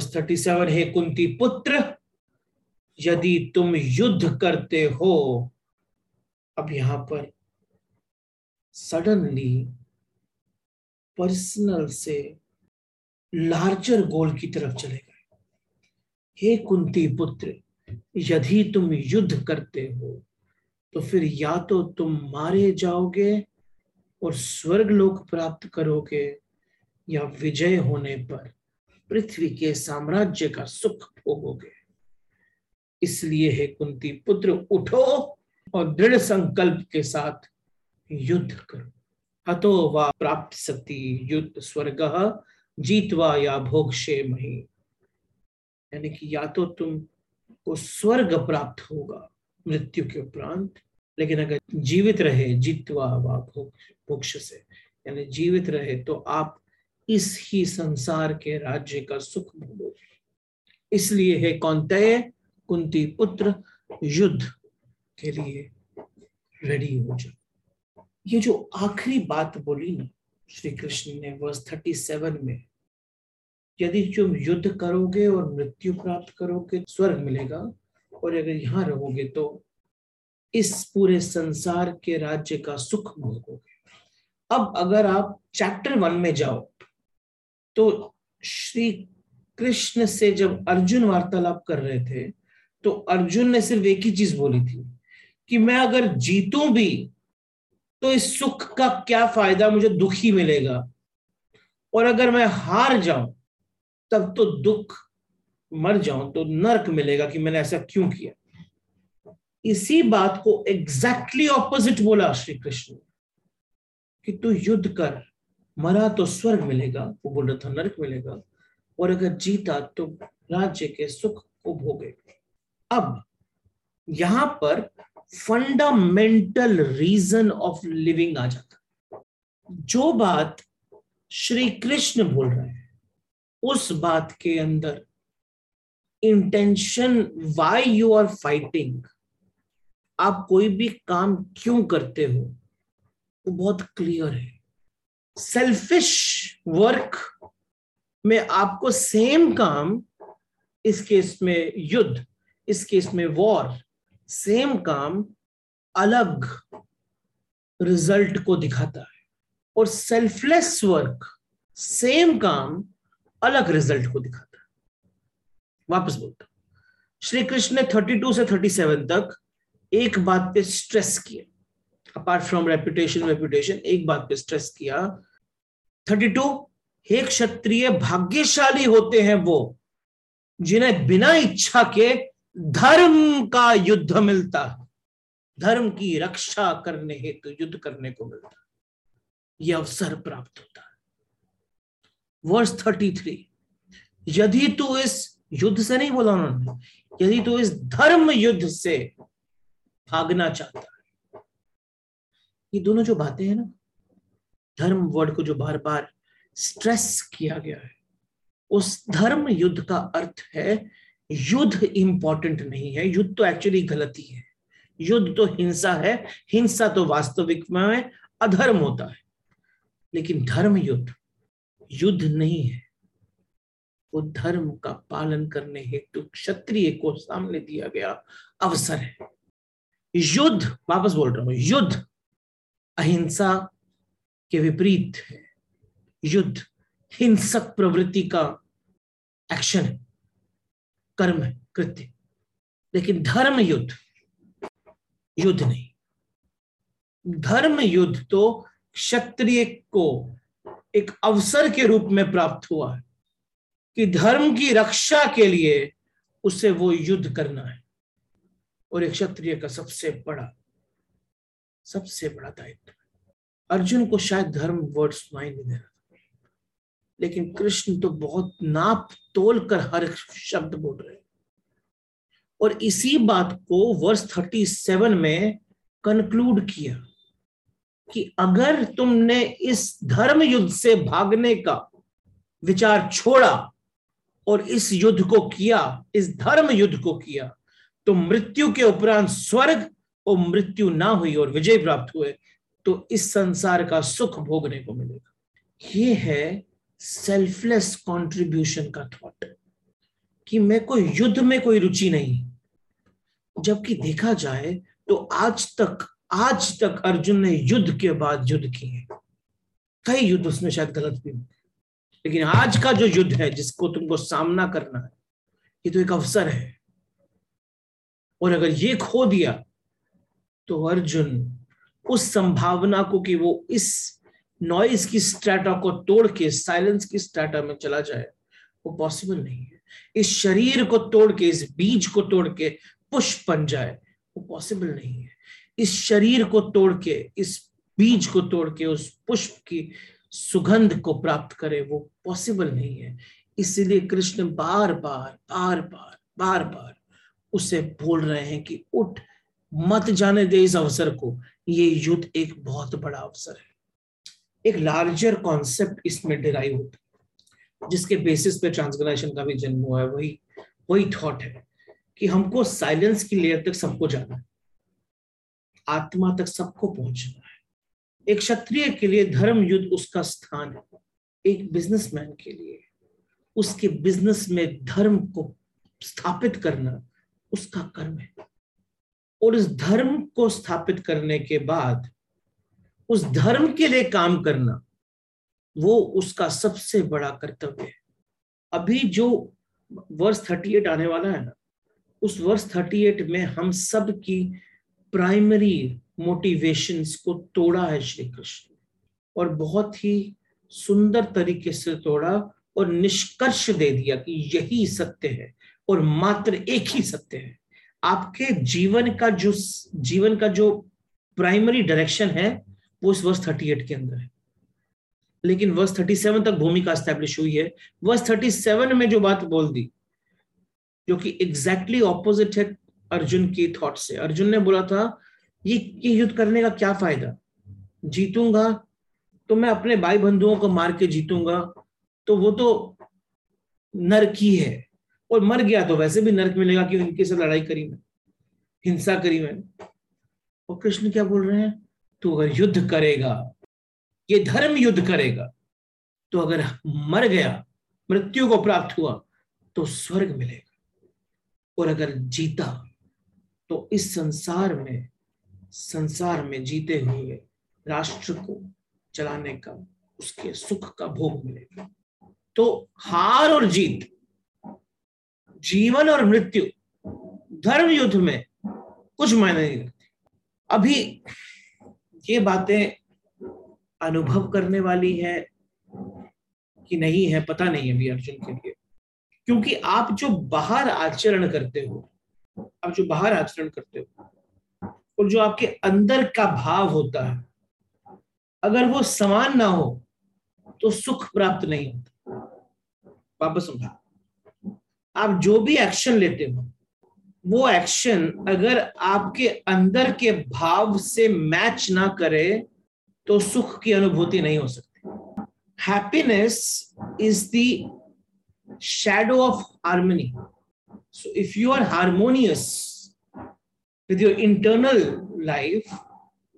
Verse 37 है कुंती पुत्र यदि तुम युद्ध करते हो, अब यहाँ पर सडनली पर्सनल से लार्जर गोल की तरफ़ चले गए। हे कुंती पुत्र यदि तुम युद्ध करते हो तो फिर या तो तुम मारे जाओगे और स्वर्ग लोक प्राप्त करोगे या विजय होने पर। पृथ्वी के साम्राज्य का सुख भोगोगे। इसलिए हे कुंती पुत्र, उठो और दृढ़ संकल्प के साथ युद्ध करो। हतो वा प्राप्त सती, युद्ध स्वर्ग जीतवा या भोक्षे मही। यानी कि या तो तुम को स्वर्ग प्राप्त होगा मृत्यु के उपरांत, लेकिन अगर जीवित रहे जीतवा वा भोक्ष से, यानी जीवित रहे तो आप इस ही संसार के राज्य का सुख भोगोगे इसलिए है कौनतय कुंती पुत्र, युद्ध के लिए रेडी हो जाओ। ये जो आखिरी बात बोली ना, श्री कृष्ण ने वर्ष थर्टी सेवन में, यदि तुम युद्ध करोगे और मृत्यु प्राप्त करोगे, स्वर्ग मिलेगा, और अगर यहाँ रहोगे तो इस पूरे संसार के राज्य का सुख भोगोगे। अब अगर आप चैप्टर वन में जाओ तो श्री कृष्ण से जब अर्जुन वार्तालाप कर रहे थे तो अर्जुन ने सिर्फ़ एक ही चीज़ बोली थी कि मैं अगर जीतूं भी तो इस सुख का क्या फ़ायदा मुझे दुखी मिलेगा? और अगर मैं हार जाऊँ, तब तो दुख मर जाऊँ तो नरक मिलेगा कि मैंने ऐसा क्यों किया? इसी बात को एग्जैक्टली exactly ऑपोजिट बोला श्री कृष्ण कि तू युद्ध कर मरा तो स्वर्ग मिलेगा, वो बोल रहा था नरक मिलेगा, और अगर जीता तो राज्य के सुख को भोगेगा अब यहाँ पर फंडामेंटल रीजन ऑफ़ लिविंग आ जाता। जो बात श्री कृष्ण बोल रहे हैं, उस बात के अंदर intention why you are fighting आप कोई भी काम क्यों करते हो, वो बहुत क्लियर है। सेल्फिश वर्क में आपको सेम काम इस केस में युद्ध, इस केस में वॉर सेम काम अलग रिज़ल्ट को दिखाता है। और सेल्फलेस वर्क सेम काम अलग रिज़ल्ट को दिखाता है। वापस बोलता श्री कृष्ण ने 32 से 37 तक एक बात पे स्ट्रेस किया। अपार्ट फ्रॉम रेपुटेशन रेपुटेशन एक बात पे स्ट्रेस किया। 32 हे क्षत्रिय भाग्यशाली होते हैं वो, जिन्हें बिना इच्छा के धर्म का युद्ध मिलता है। धर्म की रक्षा करने हेतु, युद्ध करने को मिलता है। यह अवसर प्राप्त होता है। वर्ष थर्टी थ्री, यदि तू इस युद्ध से नहीं बोला उन्होंने, यदि तू इस धर्म युद्ध से भागना चाहता है, ये दोनों जो बातें हैं ना धर्म वर्ड को जो बार बार स्ट्रेस किया गया है। उस धर्म युद्ध का अर्थ है, युद्ध इंपॉर्टेंट नहीं है, युद्ध तो एक्चुअली गलती है। युद्ध तो हिंसा है, हिंसा तो वास्तविक में अधर्म होता है। लेकिन धर्म युद्ध युद्ध नहीं है। वो धर्म का पालन करने हेतु क्षत्रिय को सामने दिया गया अवसर है। युद्ध, वापस बोल रहा हूँ, युद्ध, अहिंसा के विपरीत है युद्ध, हिंसक प्रवृत्ति का एक्शन है, कर्म है, कृत्य। लेकिन धर्म युद्ध युद्ध नहीं। धर्म युद्ध तो क्षत्रिय को एक अवसर के रूप में प्राप्त हुआ है कि धर्म की रक्षा के लिए उसे वो युद्ध करना है। और एक क्षत्रिय का सबसे बड़ा सबसे बड़ा दायित्व। अर्जुन को शायद धर्म वर्ड सुनाई नहीं दे रहा लेकिन कृष्ण तो बहुत नाप तोल कर हर शब्द बोल रहे हैं। और इसी बात को वर्ष थर्टी सेवन में कंक्लूड किया कि अगर तुमने इस धर्म युद्ध से भागने का विचार छोड़ा और इस युद्ध को किया, इस धर्म युद्ध को किया तो मृत्यु के उपरांत स्वर्ग और मृत्यु ना हुई और विजय प्राप्त हुए। तो इस संसार का सुख भोगने को मिलेगा। ये है सेल्फलेस कंट्रीब्यूशन का थॉट कि मैं कोई युद्ध में कोई रुचि नहीं। जबकि देखा जाए तो आज तक आज तक अर्जुन ने युद्ध के बाद युद्ध किए। कई युद्ध उसमें शायद गलत भी लेकिन आज का जो युद्ध है, जिसको तुमको सामना करना है, ये तो एक अवसर है। और अगर ये खो दिया तो अर्जुन उस संभावना को कि वो इस नॉइस की स्ट्रेटा को तोड़ के साइलेंस की स्ट्रेटा में चला जाए, वो पॉसिबल नहीं है। इस शरीर को तोड़ के, इस बीज को तोड़ के, पुष्प बन जाए, वो पॉसिबल नहीं है। इस शरीर को तोड़ के, इस बीज को तोड़ के, उस पुष्प की सुगंध को प्राप्त करे, वो पॉसिबल नहीं है। इसीलिए कृष्ण बार बार बार बार बार बार उसे बोल रहे हैं कि उठ मत जाने दे इस अवसर को। ये युद्ध एक बहुत बड़ा अवसर है। एक लार्जर कॉन्सेप्ट इसमें डिराइव होता है, जिसके बेसिस पे ट्रांसग्रेशन का भी जन्म हुआ है। वही वही थॉट है कि हमको साइलेंस की लेयर तक सबको जाना है। आत्मा तक सबको पहुँचना है। एक क्षत्रिय के लिए धर्म युद्ध उसका स्थान है। एक बिजनेसमैन के लिए। उसके बिज़नेस में धर्म को स्थापित करना उसका कर्म है। और इस धर्म को स्थापित करने के बाद, उस धर्म के लिए काम करना, वो उसका सबसे बड़ा कर्तव्य है। अभी जो वर्ष 38 आने वाला है ना, उस वर्ष 38 में हम सब की प्राइमरी मोटिवेशंस को तोड़ा है श्री कृष्ण। और बहुत ही सुंदर तरीके से तोड़ा और निष्कर्ष दे दिया कि यही सत्य है और मात्र एक ही सत्य है। आपके जीवन का जो जीवन का जो प्राइमरी डायरेक्शन है, वो इस वर्ष थर्टी एट के अंदर है। लेकिन वर्ष थर्टी सेवन तक भूमिका स्टैब्लिश हुई है। वर्ष थर्टी सेवन में जो बात बोल दी, जो कि एग्जैक्टली ऑपोजिट है अर्जुन की थॉट से। अर्जुन ने बोला था, ये ये युद्ध करने का क्या फ़ायदा? जीतूँगा तो मैं अपने भाई बंधुओं को मार के जीतूँगा तो वो तो नरक है। और मर गया तो वैसे भी नरक मिलेगा कि इनके से लड़ाई करी मैं, हिंसा करी मैंने और कृष्ण क्या बोल रहे हैं? तो अगर युद्ध करेगा, ये धर्म युद्ध करेगा तो अगर मर गया, मृत्यु को प्राप्त हुआ तो स्वर्ग मिलेगा। और अगर जीता तो इस संसार में संसार में जीते हुए राष्ट्र को चलाने का, उसके सुख का भोग मिलेगा। तो हार और जीत जीवन और मृत्यु, धर्म युद्ध में कुछ मायने नहीं रखती। अभी ये बातें अनुभव करने वाली है कि नहीं है, पता नहीं अभी अर्जुन के लिए। क्योंकि आप जो बाहर आचरण करते हो, आप जो बाहर आचरण करते हो, और जो आपके अंदर का भाव होता है, अगर वो समान ना हो तो सुख प्राप्त नहीं होता। वापस समझा। आप जो भी एक्शन लेते हो, वो एक्शन अगर आपके अंदर के भाव से मैच ना करे तो सुख की अनुभूति नहीं हो सकती। Happiness is the shadow of harmony so if you are harmonious with your internal life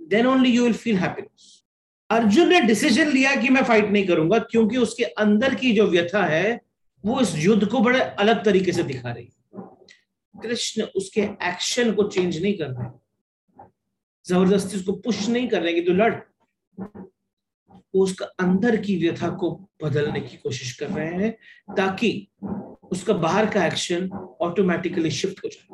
then only you will feel happiness Arjun ने डिसीज़न लिया कि मैं फाइट नहीं करूँगा, क्योंकि उसके अंदर की जो व्यथा है वो इस युद्ध को बड़े अलग तरीके से दिखा रही कृष्ण उसके एक्शन को चेंज नहीं कर रहे। ज़बरदस्ती उसको पुश नहीं कर रहे कि तू लड़। वो उसका अंदर की व्यथा को बदलने की कोशिश कर रहे हैं ताकि उसका बाहर का एक्शन ऑटोमेटिकली शिफ्ट हो जाए।